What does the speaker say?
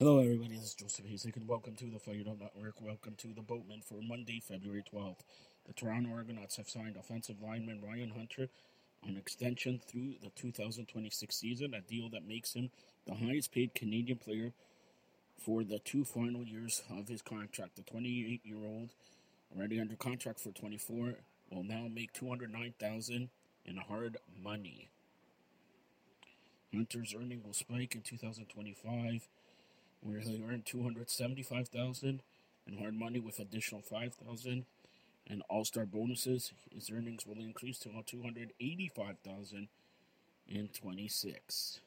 Hello, everybody. This is Joseph Hasek, and welcome to the Fired Network. Welcome to the Boatmen for Monday, February 12th. The Toronto Argonauts have signed offensive lineman Ryan Hunter on extension through the 2026 season, a deal that makes him the highest paid Canadian player for the two final years of his contract. The 28 year old, already under contract for 24, will now make 209000 in hard money. Hunter's earning will spike in 2025 where he earned 275000 and hard money with additional 5000 and all-star bonuses. His earnings will increase to 285000 in 26